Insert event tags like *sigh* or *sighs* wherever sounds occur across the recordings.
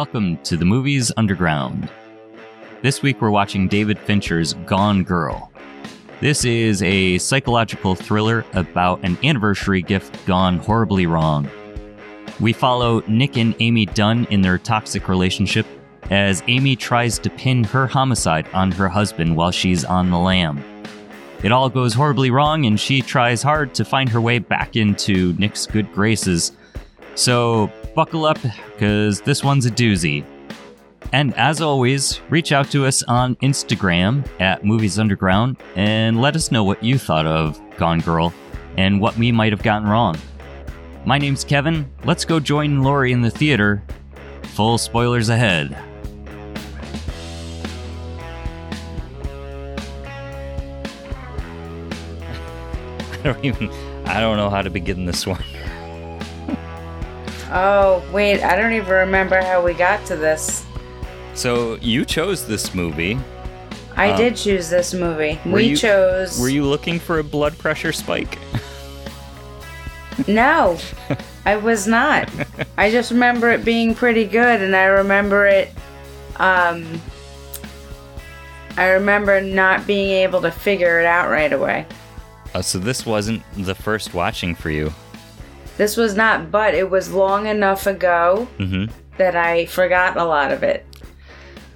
Welcome to the Movies Underground. This week we're watching David Fincher's Gone Girl. This is a psychological thriller about an anniversary gift gone horribly wrong. We follow Nick and Amy Dunn in their toxic relationship as Amy tries to pin her homicide on her husband while she's on the lam. It all goes horribly wrong, and she tries hard to find her way back into Nick's good graces. So, buckle up, because this one's a doozy. And as always, reach out to us on Instagram at Movies Underground and let us know what you thought of Gone Girl and what we might have gotten wrong. My name's Kevin. Let's go join Lori in the theater. Full spoilers ahead. *laughs* I don't even I don't know how to begin this one. Oh, wait, I don't even remember how we got to this. So you chose this movie. I Um, did choose this movie. We you- chose. Were you looking for a blood pressure spike? No, *laughs* I was not. I just remember it being pretty good, and I remember it. Um, I remember not being able to figure it out right away. Uh, so this wasn't the first watching for you. This was not, but it was long enough ago Mm-hmm. that I forgot a lot of it.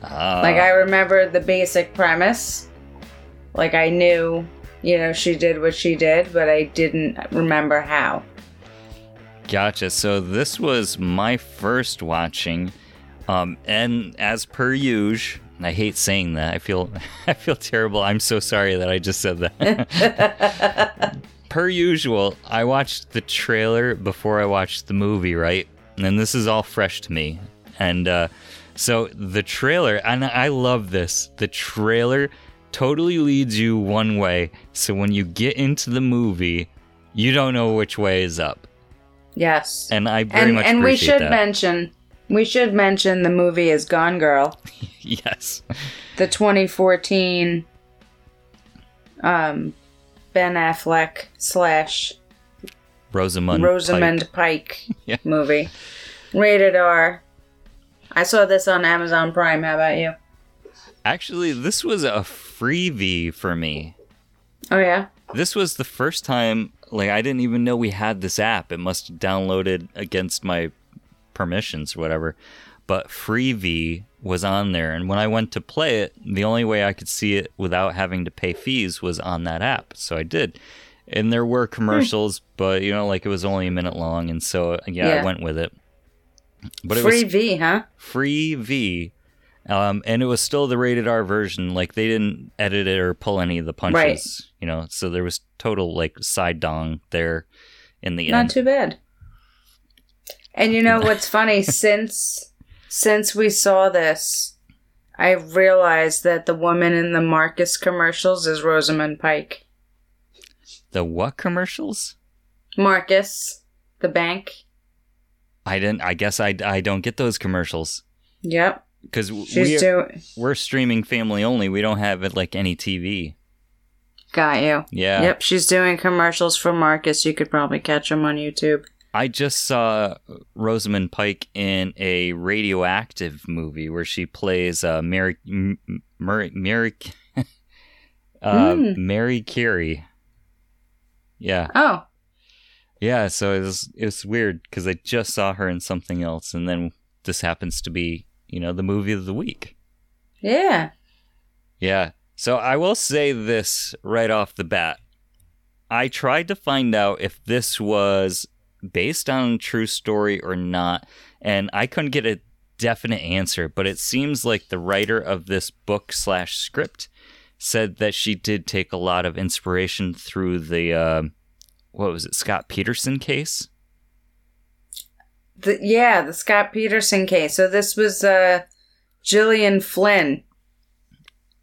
Uh, Like I remember the basic premise. Like I knew, you know, she did what she did, but I didn't remember how. Gotcha. So this was my first watching, um, and as per usual, I hate saying that. I feel *laughs* I feel terrible. I'm so sorry that I just said that. *laughs* *laughs* per usual, I watched the trailer before I watched the movie, right? And this is all fresh to me. And uh, so the trailer, and I love this. The trailer totally leads you one way. So when you get into the movie, you don't know which way is up. Yes. And I very and much and we should that. mention we should mention the movie is Gone Girl, *laughs* yes. the 2014 um Ben Affleck slash Rosamund. Rosamund Pike, *laughs* Yeah. movie. Rated R. I saw this on Amazon Prime. How about you? Actually, this was a freebie for me. Oh yeah. This was the first time, like, I didn't even know we had this app. It must have downloaded against my permissions or whatever. But Freevee was on there. And when I went to play it, the only way I could see it without having to pay fees was on that app. So I did. And there were commercials, but, you know, like it was only a minute long. And so, yeah, I went with it. But it was Freevee, huh? Freevee. Um, and it was still the rated R version. Like they didn't edit it or pull any of the punches, Right. you know. So there was total like side dong there in the Not end. Not too bad. And you know *laughs* what's funny? since since we saw this, I realized that the woman in the Marcus commercials is Rosamund Pike. the what commercials? Marcus, the bank. I didn't. I guess I I don't get those commercials Yep, because we doing. we're streaming family only. We don't have it like any TV. Got you. Yeah. Yep, she's doing commercials for Marcus. You could probably catch them on YouTube. I just saw Rosamund Pike in a radioactive movie where she plays uh, Mary M- Mary Mary *laughs* uh, Hmm. Mary Curie. Yeah, Oh, yeah. So it was it was weird because I just saw her in something else, and then this happens to be you know the movie of the week. yeah. Yeah. So I will say this right off the bat. I tried to find out if this was based on true story or not, and I couldn't get a definite answer, but it seems like the writer of this book slash script said that she did take a lot of inspiration through the uh, what was it, Scott Peterson case? The, yeah, the Scott Peterson case. So this was uh, Gillian Flynn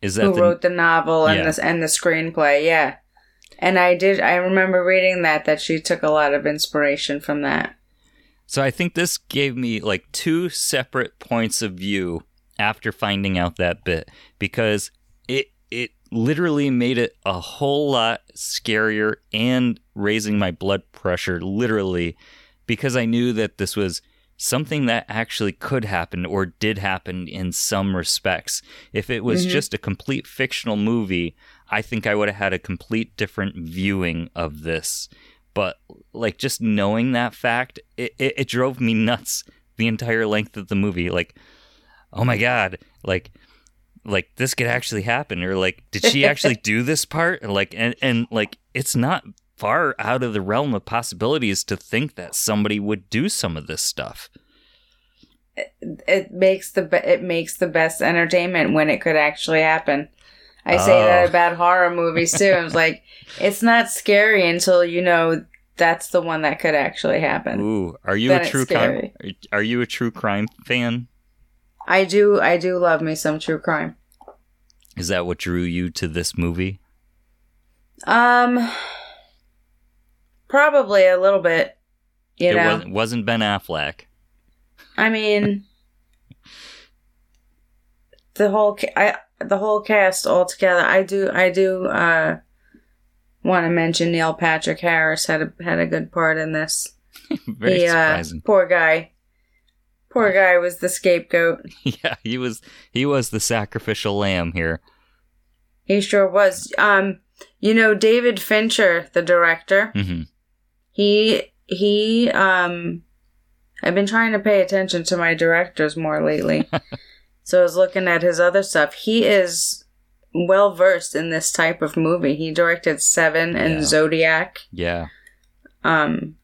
Is that who the, wrote the novel and Yeah. the and the screenplay. Yeah, and I did. I remember reading that that she took a lot of inspiration from that. So I think this gave me like two separate points of view after finding out that bit because it it literally made it a whole lot scarier and raising my blood pressure literally because I knew that this was something that actually could happen or did happen in some respects. If it was Mhm. just a complete fictional movie, I think I would have had a complete different viewing of this. But like just knowing that fact, it, it, it drove me nuts the entire length of the movie. Like, oh my god, like like this could actually happen or like did she actually *laughs* do this part And like and, and like it's not far out of the realm of possibilities to think that somebody would do some of this stuff it makes the it makes the best entertainment when it could actually happen. I say Oh. that about horror movies too. I was like, it's not scary until you know that's the one that could actually happen. ooh are you Then a true crime are you a true crime fan I do I do love me some true crime. is that what drew you to this movie Um probably a little bit. You it know. was, wasn't ben affleck I mean, the whole ca- I the whole cast altogether. I do I do uh, want to mention Neil Patrick Harris had a had a good part in this. *laughs* very He, uh, surprising poor guy. Poor guy was the scapegoat. *laughs* yeah he was he was the sacrificial lamb here He sure was. Um, you know David Fincher, the director. hmm He he um I've been trying to pay attention to my directors more lately. *laughs* so I was looking at his other stuff. He is well versed in this type of movie. He directed Seven and Yeah. Zodiac, yeah um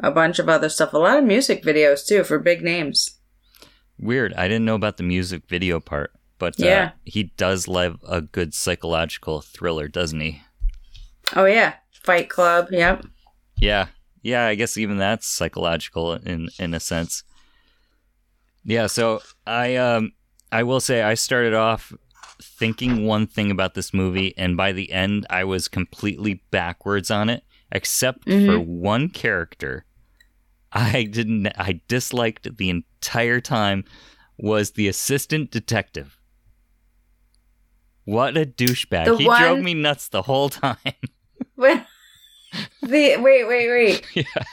a bunch of other stuff. A lot of music videos too for big names. Weird. I didn't know about the music video part, but uh, Yeah. he does love a good psychological thriller, doesn't he? Oh yeah. Fight Club, yep. Yeah, yeah. I guess even that's psychological in in a sense. Yeah. So I um I will say I started off thinking one thing about this movie, and by the end I was completely backwards on it, except mm-hmm. for one character. I didn't. I disliked the entire time. Was the assistant detective. What a douchebag. The he drove me nuts the whole time. *laughs* Wait, the wait, wait, wait. *laughs* yeah.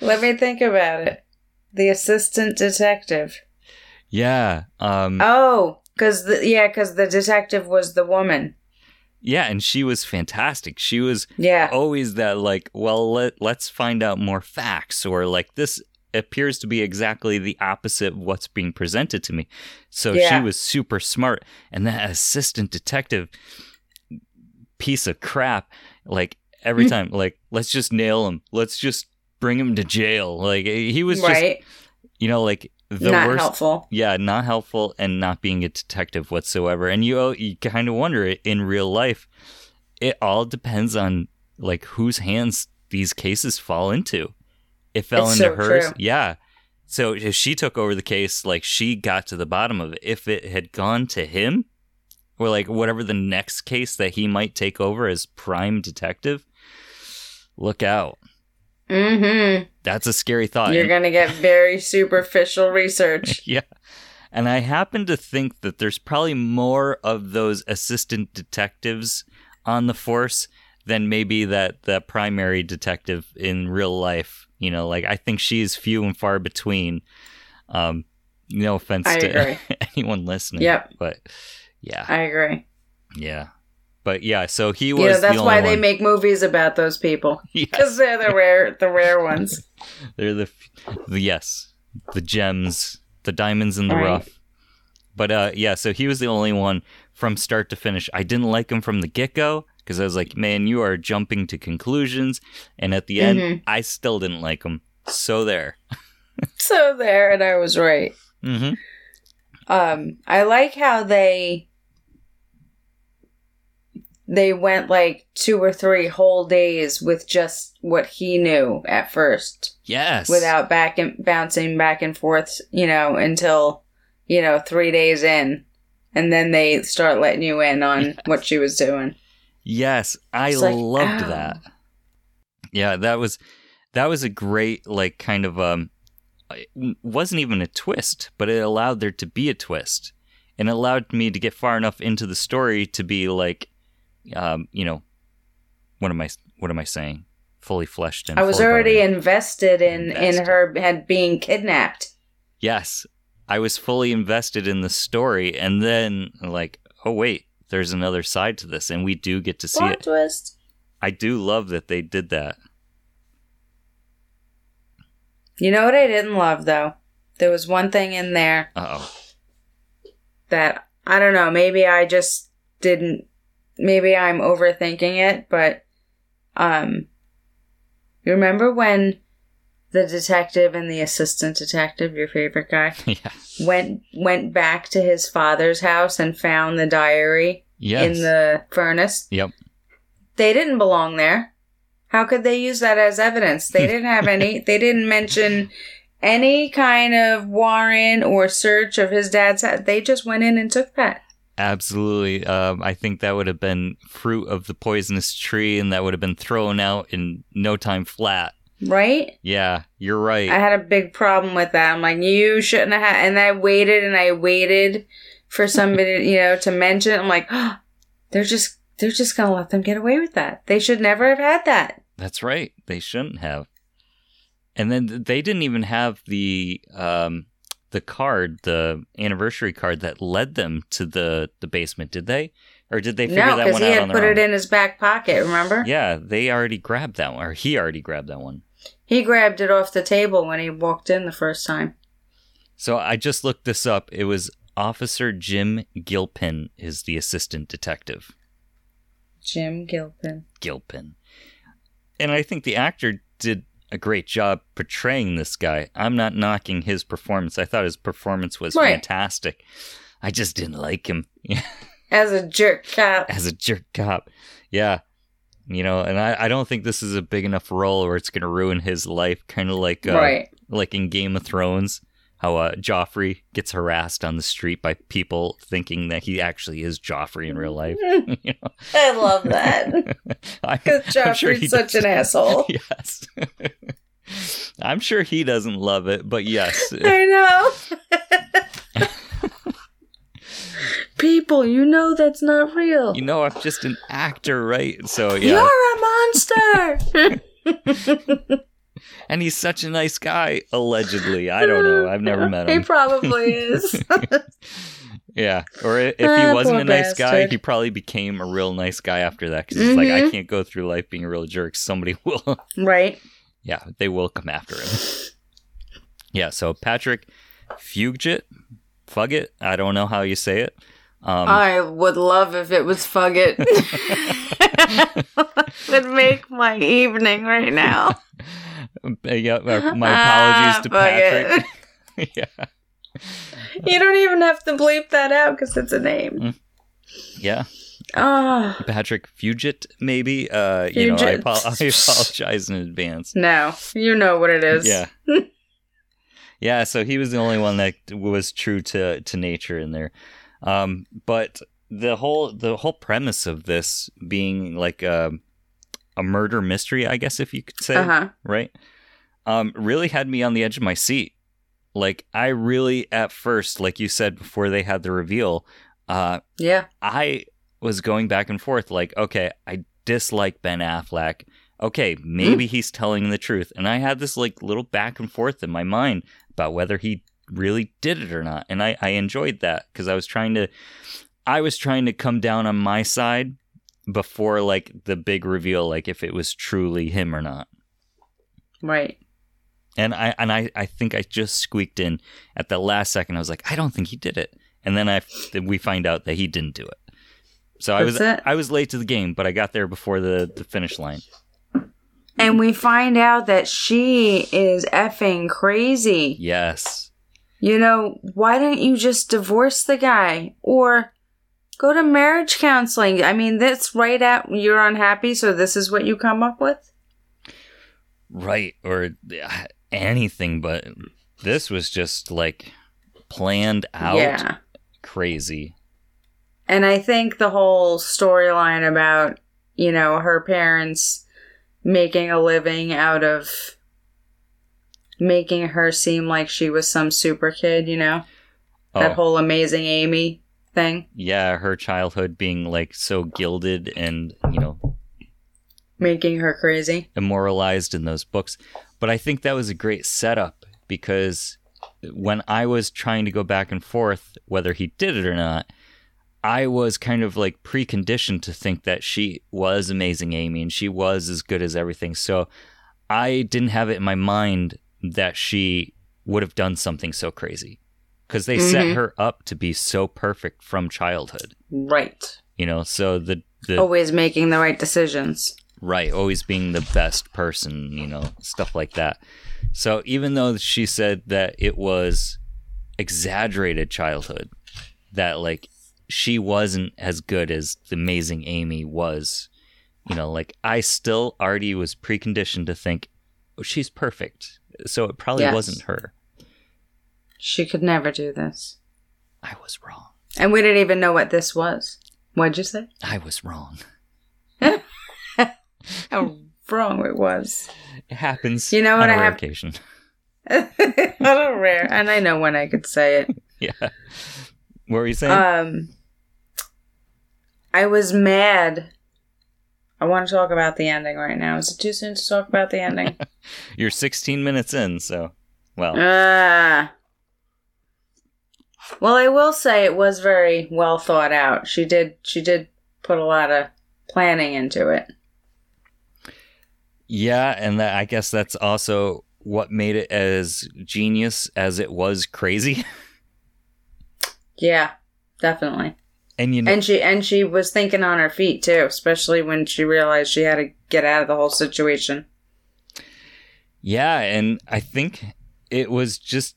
Let me think about it. The assistant detective. Yeah. Um Oh, because the yeah, because the detective was the woman. yeah, and she was fantastic. She was Yeah. always that like, well, let let's find out more facts or like this appears to be exactly the opposite of what's being presented to me. So Yeah. she was super smart and that assistant detective piece of crap like every time like let's just nail him. Let's just bring him to jail. Like he was just you know like the Not worst helpful. yeah, not helpful and not being a detective whatsoever. And you you kind of wonder it in real life. It all depends on like whose hands these cases fall into. It fell It's into so hers. true. Yeah. So if she took over the case, like she got to the bottom of it. If it had gone to him, or like whatever the next case that he might take over as prime detective, look out. Mm-hmm. That's a scary thought. You're gonna get very *laughs* superficial research. yeah. And I happen to think that there's probably more of those assistant detectives on the force than maybe that that primary detective in real life. You know, like I think she's few and far between. Um, no offense I to agree. *laughs* anyone listening. Yep. But yeah, I agree. yeah. But yeah, so he was. Yeah, that's the why they one. make movies about those people *laughs* Yes. because they're the rare, the rare *laughs* ones. They're the, the yes, the gems, the diamonds in the Right. rough. But uh, yeah, so he was the only one from start to finish. I didn't like him from the get go because I was like, man, you are jumping to conclusions. And at the end, Mhm. I still didn't like him. So there. So there, and I was right. hmm Um, I like how they they went like two or three whole days with just what he knew at first, Yes. without back and bouncing back and forth, you know, until you know three days in, and then they start letting you in on what she was doing. Yes, I It's like, loved ow. that. Yeah, that was that was a great like kind of um wasn't even a twist, but it allowed there to be a twist. And it allowed me to get far enough into the story to be like um, you know, what am I what am I saying? Fully fleshed and I was already bought in. invested in in her had being kidnapped. yes, I was fully invested in the story, and then like, oh wait, there's another side to this, and we do get to see Plot it. twist. I do love that they did that. You know what I didn't love though? There was one thing in there oh. that I don't know, maybe I just didn't maybe I'm overthinking it, but um you remember when the detective and the assistant detective, your favorite guy, *laughs* yeah. went went back to his father's house and found the diary Yes. in the furnace? Yep. They didn't belong there. How could they use that as evidence? They *laughs* didn't have any they didn't mention any kind of warrant or search of his dad's house. They just went in and took that. Absolutely. Um, I think that would have been fruit of the poisonous tree, and that would have been thrown out in no time flat. Right? Yeah, you're right. I had a big problem with that. I'm like, you shouldn't have and I waited and I waited for somebody, *laughs* you know, to mention it. I'm like, oh, they're just they're just gonna let them get away with that. They should never have had that. That's right. They shouldn't have. And then they didn't even have the um, the card, the anniversary card that led them to the the basement, did they? Or did they figure no, that because he had put it in his back pocket, remember? Yeah, they already grabbed that one, or he already grabbed that one. He grabbed it off the table when he walked in the first time. So I just looked this up. It was Officer Jim Gilpin is the assistant detective. Jim Gilpin. Gilpin. And I think the actor did a great job portraying this guy. I'm not knocking his performance. I thought his performance was Right. fantastic. I just didn't like him *laughs* As a jerk cop. as a jerk cop. Yeah. You know, and I, I don't think this is a big enough role where it's going to ruin his life, kind of like uh, right. like in Game of Thrones, how uh, Joffrey gets harassed on the street by people thinking that he actually is Joffrey in real life. *laughs* you know? I love that. *laughs* Because sure Joffrey's he such does. an asshole. *laughs* yes. I'm sure he doesn't love it, but yes. I know. People, you know that's not real. You know, I'm just an actor, right? So, yeah. You're a monster. And he's such a nice guy, allegedly. I don't know. I've never met him. he probably *laughs* is. Yeah. Or if he Ah, wasn't a nice guy, he probably became a real nice guy after that. Because he's like, I Mhm. can't go through life being a real jerk. Somebody *laughs* will. right. yeah, they will come after him. Yeah. So, Patrick Fugit, Fugit, I don't know how you say it. Um, I would love if it was Fugit. *laughs* would make my evening right now. Yeah, uh, *laughs* my apologies to Ah, Fugget. Patrick. *laughs* *laughs* yeah, You don't even have to bleep that out because it's a name. Mm. yeah, Oh, Patrick Fugit, maybe. Uh, you know, I, apo- I apologize in advance. no. You know what it is. Yeah, yeah. So he was the only one that was true to to nature in there. Um, but the whole the whole premise of this being like a a murder mystery, I guess if you could say, Uh huh. right? Um, really had me on the edge of my seat. Like I really, at first, like you said before they had the reveal, uh, Yeah. I was going back and forth. Like, okay, I dislike Ben Affleck. Okay, maybe he's telling the truth, and I had this like little back and forth in my mind about whether he really did it or not, and I I enjoyed that because I was trying to, I was trying to come down on my side before like the big reveal, like if it was truly him or not Right. And I and I, I think I just squeaked in at the last second. I was like, I don't think he did it, and then I we find out that he didn't do it. So I was it. I was late to the game, but I got there before the the finish line. And we find out that she is effing crazy. Yes, You know, why don't you just divorce the guy or go to marriage counseling? I mean, that's right at you're unhappy, so this is what you come up with? right or anything, but this was just like planned out, Yeah. crazy. And I think the whole storyline about, you know, her parents making a living out of making her seem like she was some super kid, you know? That Oh, whole amazing Amy thing. yeah, her childhood being like so gilded and you know Making her crazy. immoralized in those books. But I think that was a great setup because when I was trying to go back and forth whether he did it or not, I was kind of like preconditioned to think that she was amazing Amy and she was as good as everything. So I didn't have it in my mind that she would have done something so crazy because they set Mhm. her up to be so perfect from childhood. Right. You know, so the the Always making the right decisions. Right, always being the best person, you know, stuff like that. So even though she said that it was exaggerated childhood, that like she wasn't as good as the amazing Amy was, you know, like I still already was preconditioned to think oh, she's perfect. So it probably Yes. wasn't her. She could never do this. I was wrong. And we didn't even know what this was. What'd you say? I was wrong. *laughs* How wrong it was. It happens. You know what on a I rare have- occasion. *laughs* *laughs* a little rare. And I know when I could say it. yeah. What were you saying? Um, I was mad. I want to talk about the ending right now. Is it too soon to talk about the ending? *laughs* You're 16 minutes in, so well. Ah. well, I will say it was very well thought out. She did. She did put a lot of planning into it. Yeah, and that, I guess that's also what made it as genius as it was crazy. *laughs* Yeah, definitely. And you know, And she and she was thinking on her feet too, especially when she realized she had to get out of the whole situation. yeah, and I think it was just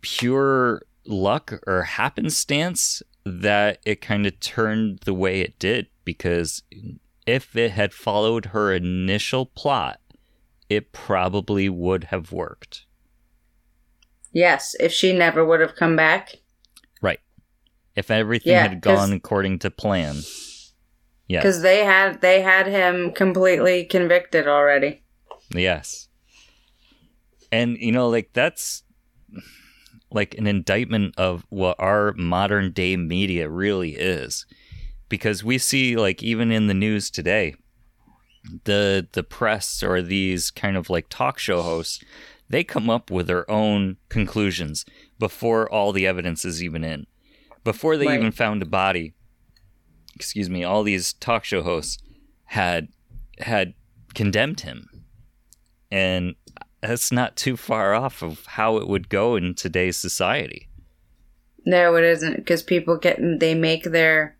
pure luck or happenstance that it kind of turned the way it did because if it had followed her initial plot, it probably would have worked. Yes, if she never would have come back. Right. If everything Yeah, had gone according to plan. Yes. because they had they had him completely convicted already. Yes. And you know, like that's like an indictment of what our modern day media really is. Because we see like even in the news today, the the press or these kind of like talk show hosts, they come up with their own conclusions before all the evidence is even in. Before they Right. even found a body, excuse me, all these talk show hosts had had condemned him. And that's not too far off of how it would go in today's society. No, it isn't because people get they make their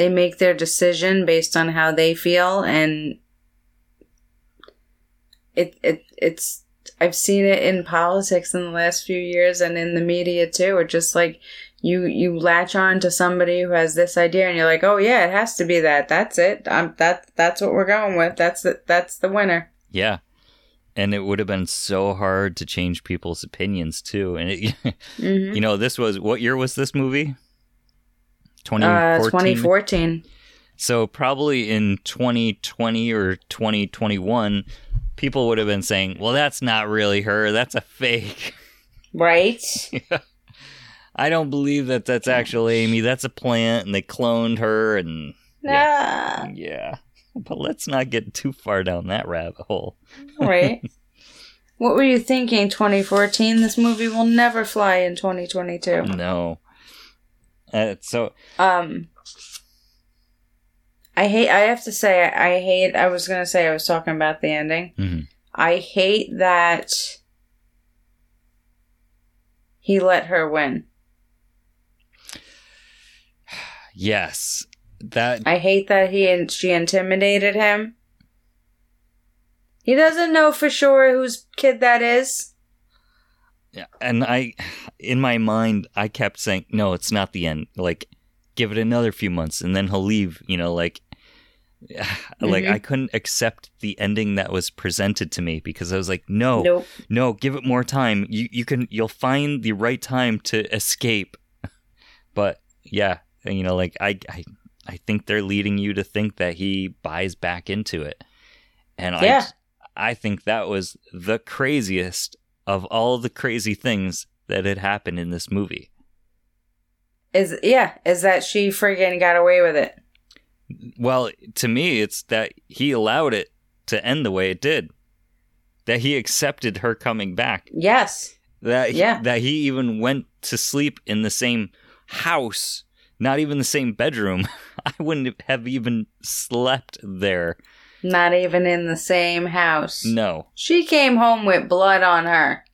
they make their decision based on how they feel, and it it it's I've seen it in politics in the last few years and in the media too. It's just like you you latch on to somebody who has this idea, and you're like, oh yeah, it has to be that. That's it. Um, that that's what we're going with. That's the, that's the winner. Yeah. And it would have been so hard to change people's opinions too. And it, *laughs* hmm you know, this was what year was this movie? Uh, 2014. 2014. So probably in 2020 or 2021, people would have been saying, "Well, that's not really her. That's a fake." *laughs* Right? I don't believe that that's actual Amy. That's a plant, and they cloned her. And Nah. yeah, but let's not get too far down that rabbit hole. right. *laughs* What were you thinking, 2014? This movie will never fly in 2022. No. Uh, so Um, I hate, I have to say, I, hate, I was going to say I was talking about the ending. Mhm. I hate that he let her win. yes, that I hate that he and she intimidated him. He doesn't know for sure whose kid that is. Yeah, and I, in my mind, I kept saying, "No, it's not the end. Like, give it another few months, and then he'll leave." You know, like, *sighs* like Mhm. I couldn't accept the ending that was presented to me because I was like, "No, Nope. no, give it more time. You you can you'll find the right time to escape." *laughs* But yeah, you know, like I I I think they're leading you to think that he buys back into it, and Yeah. I I think that was the craziest of all the crazy things that had happened in this movie. Is yeah, is that she friggin' got away with it? Well, to me, it's that he allowed it to end the way it did. That he accepted her coming back. Yes. that he, Yeah. that he even went to sleep in the same house, not even the same bedroom. *laughs* I wouldn't have even slept there. Not even in the same house. No. She came home with blood on her.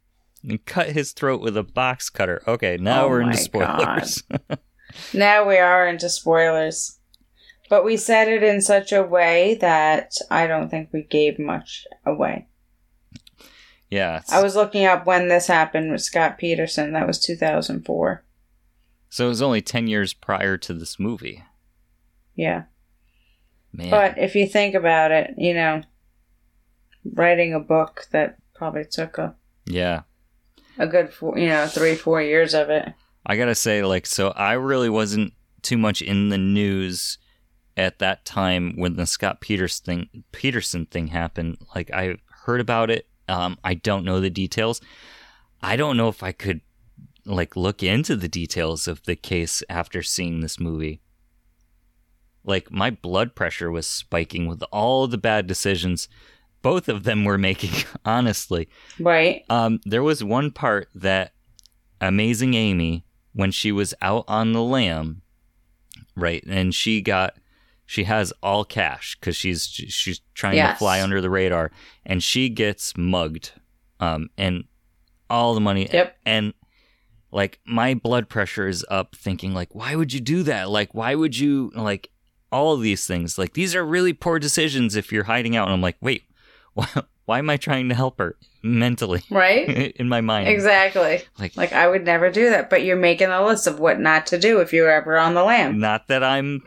And cut his throat with a box cutter. Okay, now Oh we're into spoilers. *laughs* Now we are into spoilers. But we said it in such a way that I don't think we gave much away. yeah. it's- I was looking up when this happened with Scott Peterson. That was 2004. so it was only 10 years prior to this movie. Yeah. Man. But if you think about it, you know, writing a book that probably took a, yeah. a good, four, you know, three, four years of it. I gotta say, like, so I really wasn't too much in the news at that time when the Scott Peters thing, Peterson thing happened. Like, I heard about it. Um, I don't know the details. I don't know if I could like look into the details of the case after seeing this movie. Like, my blood pressure was spiking with all the bad decisions both of them were making. *laughs* Honestly, Right. um, there was one part that Amazing Amy, when she was out on the lam, right, and she got, she has all cash because she's she's trying to fly under the radar, and she gets mugged, um, and all the money, Yep. and like my blood pressure is up, thinking like, why would you do that? Like, why would you like all of these things? Like, these are really poor decisions if you're hiding out, and I'm like, wait, *laughs* why, why am I trying to help her mentally? Right? *laughs* in my mind. exactly. Like, Like, I would never do that, but you're making a list of what not to do if you're ever on the lam. not that I'm,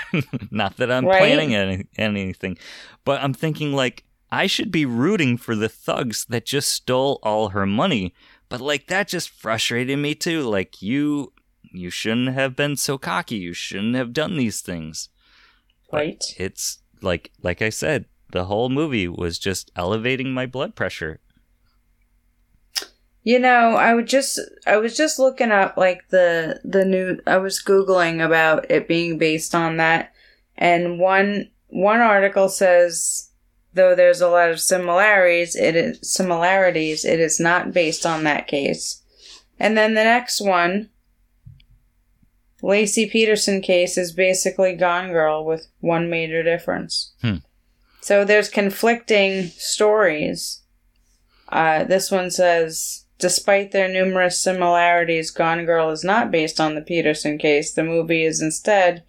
*laughs* not that I'm Right? planning any, anything, but I'm thinking like I should be rooting for the thugs that just stole all her money. But like that just frustrated me too. Like you, you shouldn't have been so cocky. You shouldn't have done these things. Right. It's like, like I said, the whole movie was just elevating my blood pressure. You know, I would just I was just looking up like the the new I was googling about it being based on that and one one article says though there's a lot of similarities it is similarities it is not based on that case. And then the next one Laci Peterson case is basically Gone Girl with one major difference. Hmm. So there's conflicting stories. Uh, this one says, despite their numerous similarities, Gone Girl is not based on the Peterson case. The movie is instead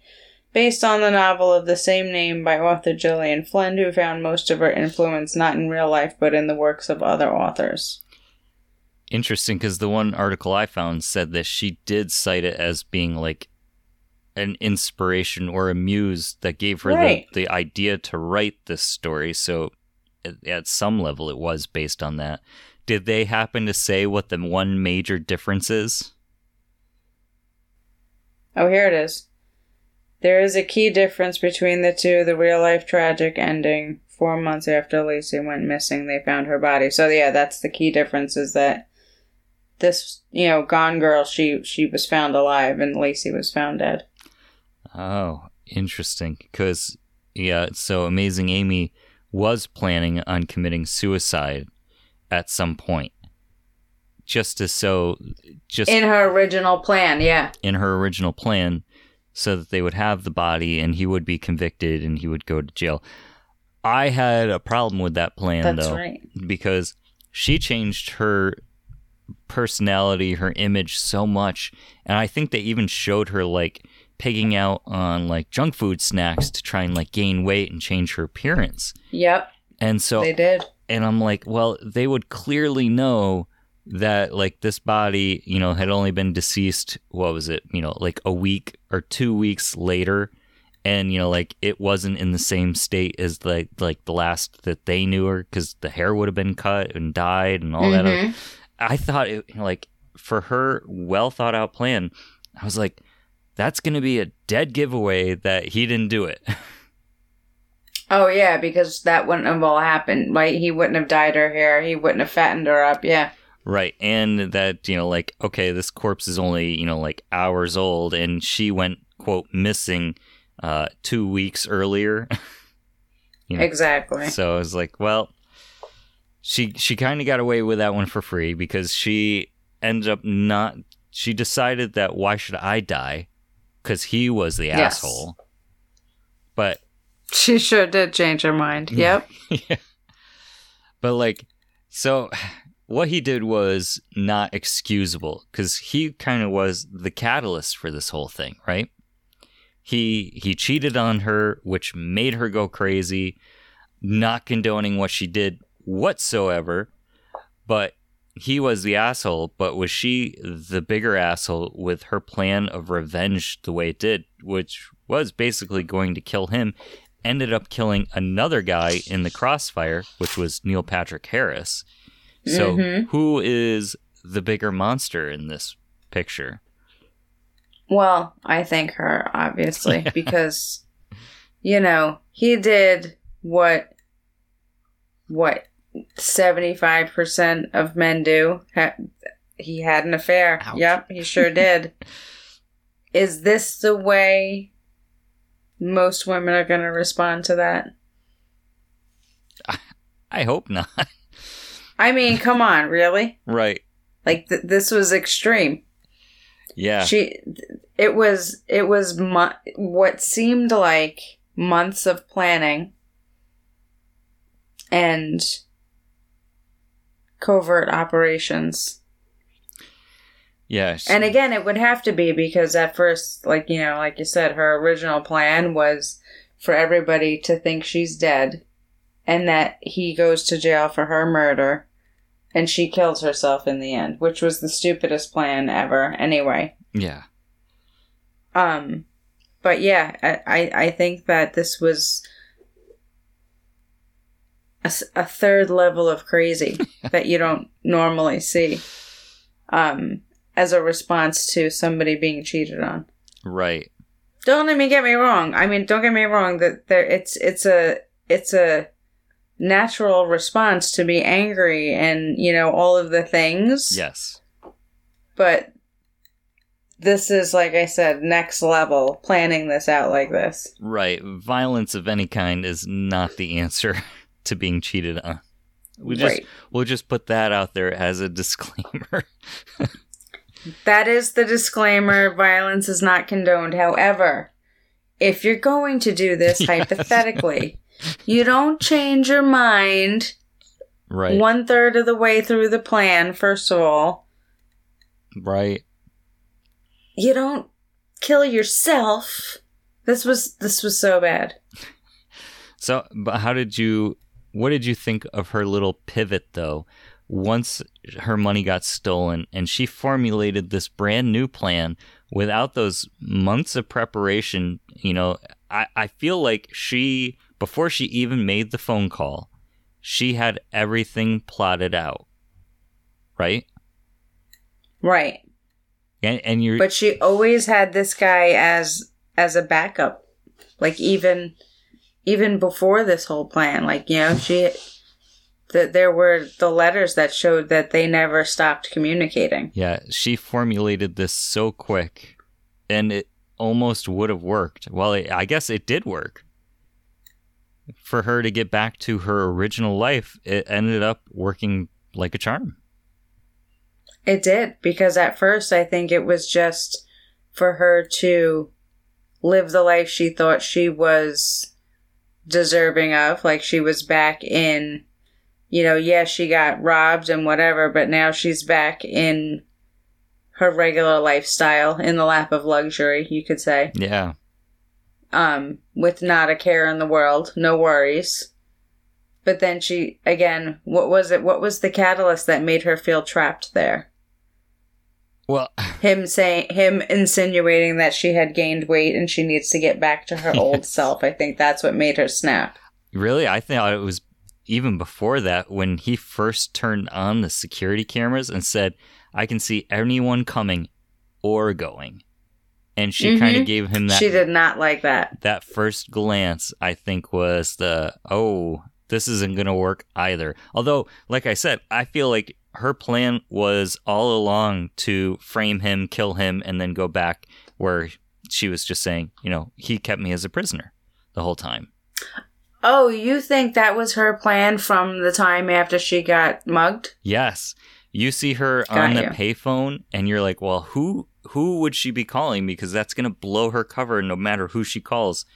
based on the novel of the same name by author Gillian Flynn, who found most of her influence not in real life but in the works of other authors. Interesting because the one article I found said that she did cite it as being like an inspiration or a muse that gave her Right. the, the idea to write this story. So at, at some level, it was based on that. Did they happen to say what the one major difference is? Oh, here it is. There is a key difference between the two. The real life tragic ending. Four months after Laci went missing, they found her body. So yeah, that's the key difference. Is that this, you know, Gone Girl, she she was found alive, and Laci was found dead. Oh, interesting. Because, yeah, so Amazing Amy was planning on committing suicide at some point. Just to so, just In her original plan, yeah. in her original plan so that they would have the body and he would be convicted and he would go to jail. I had a problem with that plan That's though right. because she changed her personality, her image so much and I think they even showed her like pigging out on like junk food snacks to try and like gain weight and change her appearance. Yep, And so they did. and I'm like, well, they would clearly know that like this body, you know, had only been deceased. What was it? You know, like a week or two weeks later, and you know, like it wasn't in the same state as like like the last that they knew her because the hair would have been cut and dyed and all that. Mhm. Other, I thought it you know, like for her well thought out plan. I was like, that's gonna be a dead giveaway that he didn't do it. *laughs* Oh yeah, because that wouldn't have all happened. Right? He wouldn't have dyed her hair. He wouldn't have fattened her up. Yeah. Right. And that, you know, like, okay, this corpse is only, you know, like hours old and she went, quote, missing uh, two weeks earlier. *laughs* you know, Exactly. So I was like, well, she she kind of got away with that one for free because she ended up not. She decided that why should I die? Because he was the Yes. asshole. But She sure did change her mind. *laughs* Yep. yeah. *laughs* But like, so what he did was not excusable because he kind of was the catalyst for this whole thing, right? He he cheated on her, which made her go crazy, not condoning what she did whatsoever. But he was the asshole. But was she the bigger asshole with her plan of revenge the way it did, which was basically going to kill him ended up killing another guy in the crossfire, which was Neil Patrick Harris. So, Mhm. who is the bigger monster in this picture? Well, I think her, obviously, *laughs* because, you know, he did what, what, 75% of men do. Ha- he had an affair. Ouch. Yep, he sure *laughs* did. Is this the way most women are going to respond to that? I hope not. *laughs* I mean, come on, really? right. Like, th- this was extreme. Yeah. she it was it was mo- what seemed like months of planning and covert operations Yes. and again it would have to be because at first like you know like you said her original plan was for everybody to think she's dead and that he goes to jail for her murder and she kills herself in the end which was the stupidest plan ever anyway yeah. Um, but yeah, I, I, I think that this was a, a third level of crazy *laughs* that you don't normally see. Um, as a response to somebody being cheated on. Right. Don't let me get me wrong. I mean, don't get me wrong that there it's it's a it's a natural response to be angry and you know all of the things. Yes. But this is like I said, next level planning this out like this. Right. Violence of any kind is not the answer *laughs* to being cheated on. We just Right. we'll just put that out there as a *laughs* disclaimer. That is the disclaimer. Violence is not condoned. However, if you're going to do this *laughs* Yes. hypothetically, you don't change your mind right. one third of the way through the plan, first of all. Right. You don't kill yourself. This was this was so bad. So, but how did you? What did you think of her little pivot though? Once her money got stolen, and she formulated this brand new plan without those months of preparation. You know, I I feel like she before she even made the phone call, she had everything plotted out. Right. Right. And, and you're But she always had this guy as as a backup. Like even even before this whole plan, like you know, she that there were the letters that showed that they never stopped communicating. Yeah, she formulated this so quick, and it almost would have worked. Well, it, I guess it did work. For her to get back to her original life, it ended up working like a charm. It did because at first I think it was just for her to live the life she thought she was deserving of, like she was back in you know, yes, she got robbed and whatever, but now she's back in her regular lifestyle in the lap of luxury, you could say. Yeah, Um, with not a care in the world, no worries. But then she again, what was it? What was the catalyst that made her feel trapped there? Well, him saying him insinuating that she had gained weight and she needs to get back to her *laughs* old self. I think that's what made her snap. really, I thought it was even before that when he first turned on the security cameras and said, "I can see anyone coming or going," and she kind Mhm. of gave him that she did not like that. that first glance, I think, was the oh, this isn't going to work either. Although, like I said, I feel like her plan was all along to frame him, kill him, and then go back where she was just saying, you know, he kept me as a prisoner the whole time. Oh, you think that was her plan from the time after she got mugged? Yes. You see her Got on the payphone, and you're like, well, who who would she be calling? Because that's gonna blow her cover, no matter who she calls.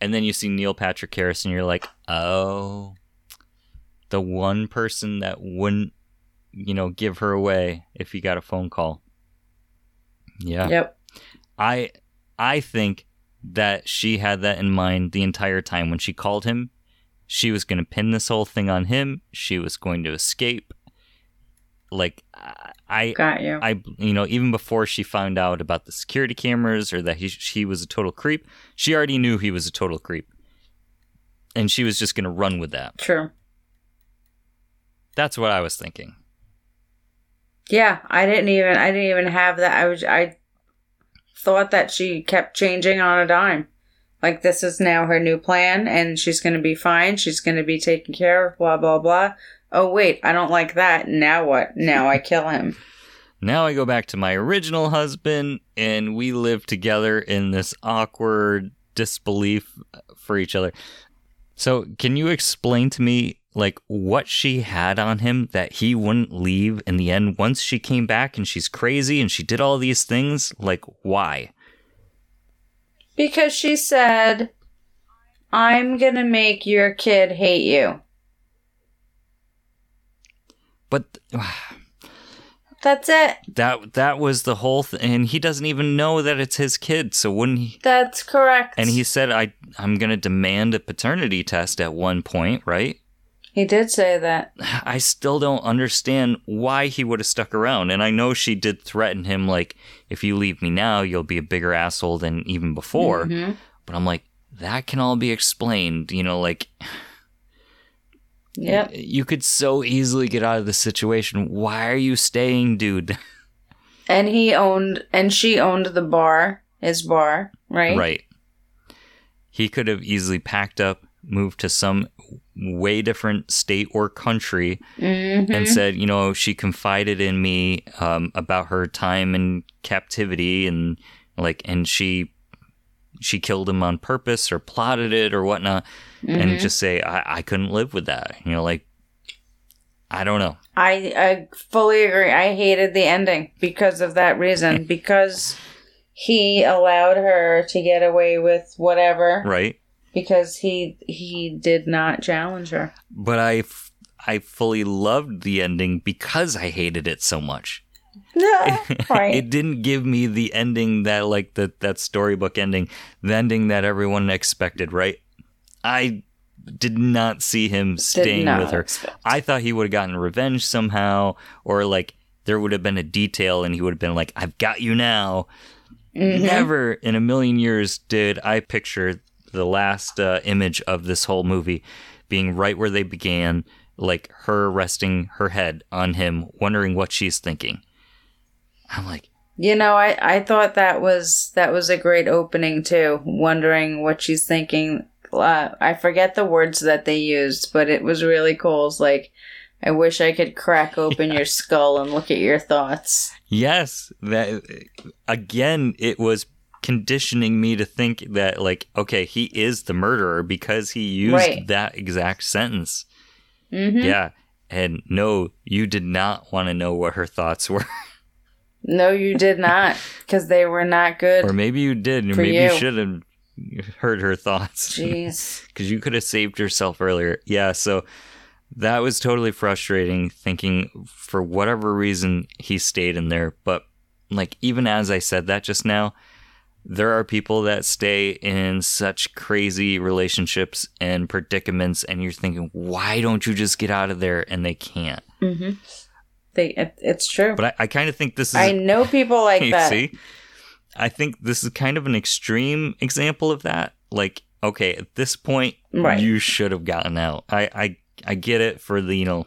And then you see Neil Patrick Harris, and you're like, oh, the one person that wouldn't, you know, give her away if he got a phone call. Yeah. Yep. I I think that she had that in mind the entire time when she called him. She was going to pin this whole thing on him. She was going to escape. Like I Got you. I you know even before she found out about the security cameras or that he she was a total creep, she already knew he was a total creep. And she was just going to run with that. True. That's what I was thinking. Yeah, I didn't even I didn't even have that. I was I thought that she kept changing on a dime. Like this is now her new plan and she's going to be fine. She's going to be taken care of blah blah blah. Oh wait, I don't like that. Now what? Now I kill him. *laughs* Now I go back to my original husband, and we live together in this awkward disbelief for each other. So, can you explain to me, like, what she had on him that he wouldn't leave in the end once she came back and she's crazy and she did all these things? Like, why? Because she said, "I'm going to make your kid hate you." But *sighs* That's it. that that was the whole thing, and he doesn't even know that it's his kid. So wouldn't he? That's correct. And he said, "I I'm gonna demand a paternity test at one point, right?" He did say that. *sighs* I still don't understand why he would have stuck around. And I know she did threaten him, like, if you leave me now, you'll be a bigger asshole than even before. Mhm. But I'm like, that can all be explained. You know, like, Yep. *sighs* you could so easily get out of the situation. Why are you staying, dude? *laughs* And he owned and she owned the bar, his bar, right? right. He could have easily packed up, moved to some way different state or country, Mm-hmm. and said, you know, she confided in me um, about her time in captivity, and like, and she she killed him on purpose or plotted it or whatnot, and just say, I, I couldn't live with that. You know, like, I don't know. I, I fully agree. I hated the ending because of that reason. *laughs* because he allowed her to get away with whatever. Right. Because he he did not challenge her. But I, f- I fully loved the ending because I hated it so much. No, *laughs* right. it didn't give me the ending that like the that storybook ending, the ending that everyone expected, right? I did not see him staying with her. expect. I thought he would have gotten revenge somehow, or like there would have been a detail and he would have been like, I've got you now. Mm-hmm. Never in a million years did I picture the last uh, image of this whole movie being right where they began, like her resting her head on him, wondering what she's thinking. I'm like, You know, I, I thought that was that was a great opening too. Wondering what she's thinking. Uh, I forget the words that they used, but it was really cool. It's like, I wish I could crack *laughs* open your skull and look at your thoughts. Yes, that again it was conditioning me to think that like okay, he is the murderer because he used Right. that exact sentence. hmm Yeah. And no, you did not want to know what her thoughts were. *laughs* No, you did not, because they were not good. or maybe you did, or maybe you you. should have heard her thoughts. *laughs* Jeez. Because you could have saved yourself earlier. Yeah, so that was totally frustrating thinking for whatever reason he stayed in there. But like even as I said that just now, there are people that stay in such crazy relationships and predicaments and you're thinking, why don't you just get out of there? And they can't. hmm They, it, it's true. But I, I kind of think this is I know people like *laughs* that. See, I think this is kind of an extreme example of that. Like, okay, at this point, Right. you should have gotten out. I, I, I get it for the you know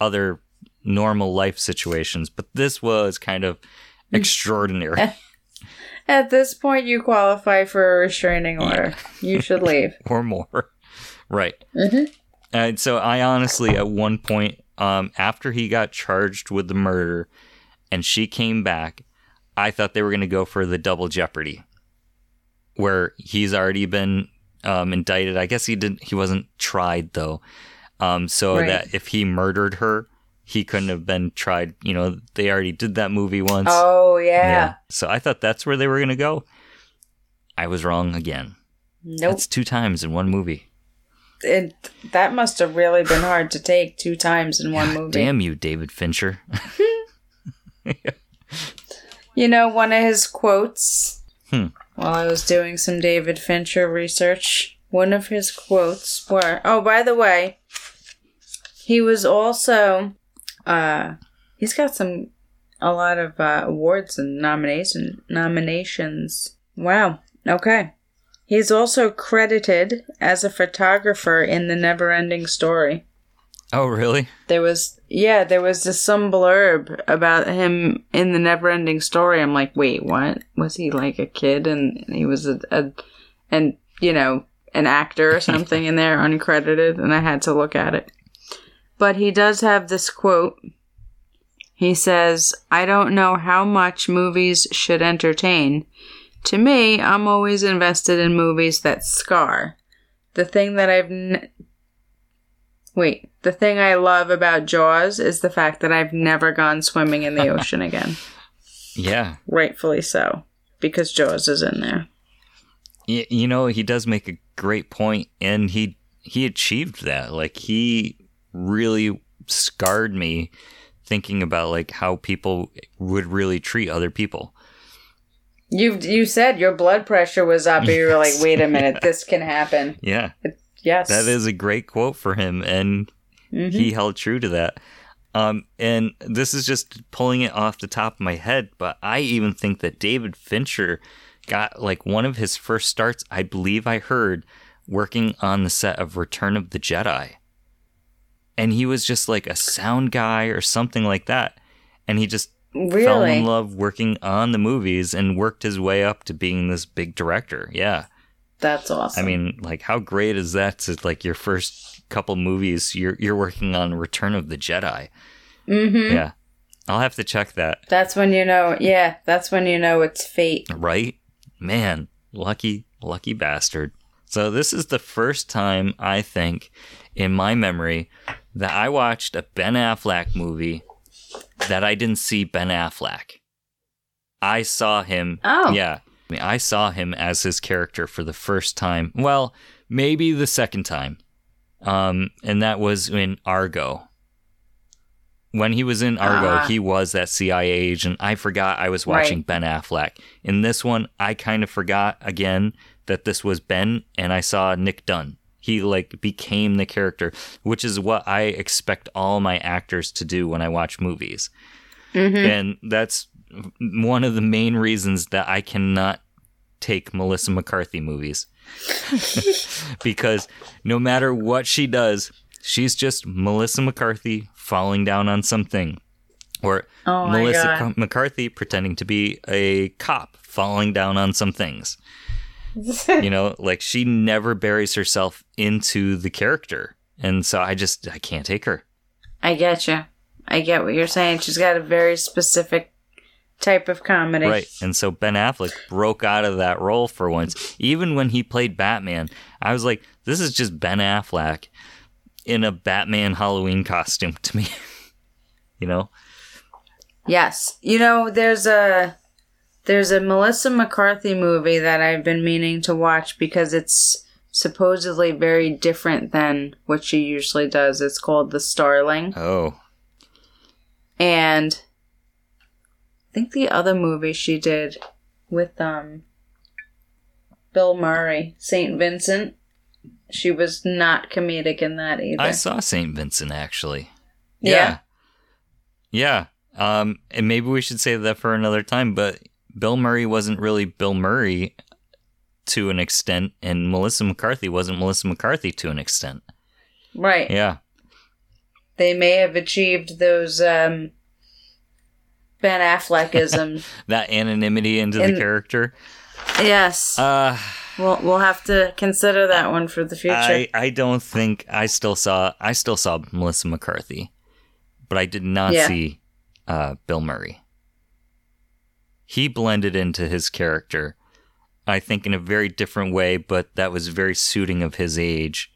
other normal life situations, but this was kind of extraordinary. *laughs* At this point, you qualify for a restraining order. You should leave. *laughs* or more. *laughs* Right. Mhm. And so I honestly, at one point, um, after he got charged with the murder and she came back, I thought they were going to go for the double jeopardy where he's already been um, indicted. I guess he didn't, he wasn't tried though. Um, so Right. that if he murdered her, he couldn't have been tried. You know, they already did that movie once. Oh yeah. yeah. So I thought that's where they were going to go. I was wrong again. Nope. That's two times in one movie. It, that must have really been hard to take two times in one movie. Damn you, David Fincher. *laughs* You know, one of his quotes Hmm. while I was doing some David Fincher research, one of his quotes were Oh, by the way, he was also uh he's got some a lot of uh, awards and nomination nominations. Wow. Okay. He's also credited as a photographer in the Neverending Story. oh, really? There was yeah, there was just some blurb about him in the Neverending Story. I'm like, wait, what? Was he like a kid and he was a, a and you know an actor or something in there uncredited? And I had to look at it. But he does have this quote. He says, "I don't know how much movies should entertain. To me, I'm always invested in movies that scar. The thing that I've n- Wait, the thing I love about Jaws is the fact that I've never gone swimming in the *laughs* ocean again. Yeah. Rightfully so, because Jaws is in there. Y- you know, he does make a great point, and he he achieved that. Like he really scarred me thinking about like how people would really treat other people. You you said your blood pressure was up, and you were like, "Wait a *laughs* minute, this can happen." Yeah, Yes, that is a great quote for him, and Mhm. he held true to that. Um, and this is just pulling it off the top of my head, but I even think that David Fincher got like one of his first starts. I believe I heard working on the set of Return of the Jedi, and he was just like a sound guy or something like that, and he just fell in love working on the movies and worked his way up to being this big director. Yeah. That's awesome. I mean, like how great is that to like your first couple movies you're you're working on Return of the Jedi. mm-hmm. Yeah. I'll have to check that. That's when you know. Yeah, that's when you know it's fate. Right? Man, lucky lucky bastard. So this is the first time I think in my memory that I watched a Ben Affleck movie that I didn't see Ben Affleck. I saw him Oh. Yeah. I mean, I saw him as his character for the first time. Well, maybe the second time. Um, and that was in Argo. When he was in Argo, Ah. he was that CIA agent. I forgot I was watching Right. Ben Affleck. In this one, I kind of forgot again that this was Ben, and I saw Nick Dunne. He like became the character, which is what I expect all my actors to do when I watch movies mm-hmm. and that's one of the main reasons that I cannot take Melissa McCarthy movies *laughs* because no matter what she does, she's just Melissa McCarthy falling down on something, or Oh Melissa God. McCarthy pretending to be a cop falling down on some things. *laughs* you know, like she never buries herself into the character, and so I just I can't take her. I get you. I get what you're saying. She's got a very specific type of comedy. Right. And so Ben Affleck broke out of that role for once. Even when he played Batman, I was like, this is just Ben Affleck in a Batman Halloween costume to me. *laughs* you know? Yes. You know, there's a there's a Melissa McCarthy movie that I've been meaning to watch because it's supposedly very different than what she usually does. It's called The Starling. Oh. And I think the other movie she did with um Bill Murray, St. Vincent, she was not comedic in that either. I saw St. Vincent actually. Yeah. Yeah. Yeah. Um, and maybe we should save that for another time, but Bill Murray wasn't really Bill Murray to an extent, and Melissa McCarthy wasn't Melissa McCarthy to an extent. right. Yeah. They may have achieved those um Ben Affleckism. *laughs* That anonymity into And- the character. yes. Uh we'll we'll have to consider that one for the future. I, I don't think I still saw I still saw Melissa McCarthy, but I did not Yeah. see uh, Bill Murray. He blended into his character, I think, in a very different way, but that was very suiting of his age.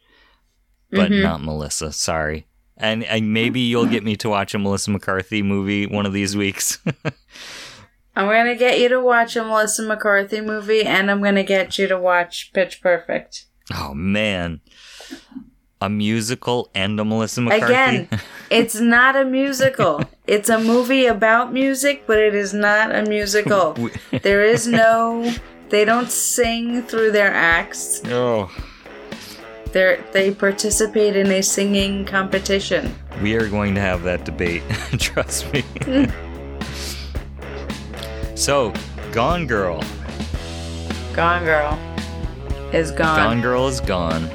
But Mhm. not Melissa. Sorry. and, and maybe you'll get me to watch a Melissa McCarthy movie one of these weeks. *laughs* I'm gonna get you to watch a Melissa McCarthy movie, and I'm gonna get you to watch Pitch Perfect. oh man, a musical and a Melissa McCarthy. Again, *laughs* it's not a musical. It's a movie about music, but it is not a musical. *laughs* *laughs* There is no. They don't sing through their acts. oh, They they participate in a singing competition. we are going to have that debate. Trust me. so, Gone Girl. Gone Girl is gone. Gone Girl is gone.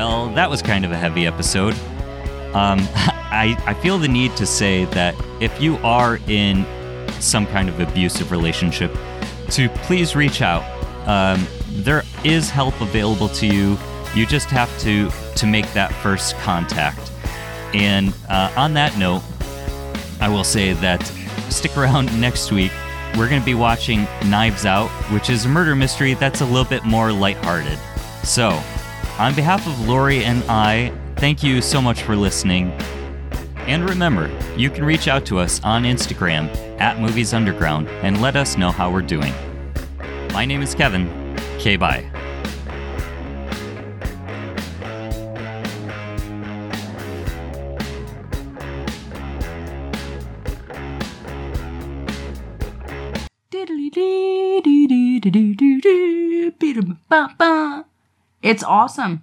Well, that was kind of a heavy episode. Um, *laughs* I, I feel the need to say that if you are in some kind of abusive relationship, to please reach out. Um, there is help available to you. You just have to to make that first contact. And uh, on that note, I will say that stick around *laughs* next week. We're going to be watching Knives Out, which is a murder mystery that's a little bit more lighthearted. So, on behalf of Lori and I, thank you so much for listening. And remember, you can reach out to us on Instagram at Movies Underground and let us know how we're doing. My name is Kevin. K bye. It's awesome.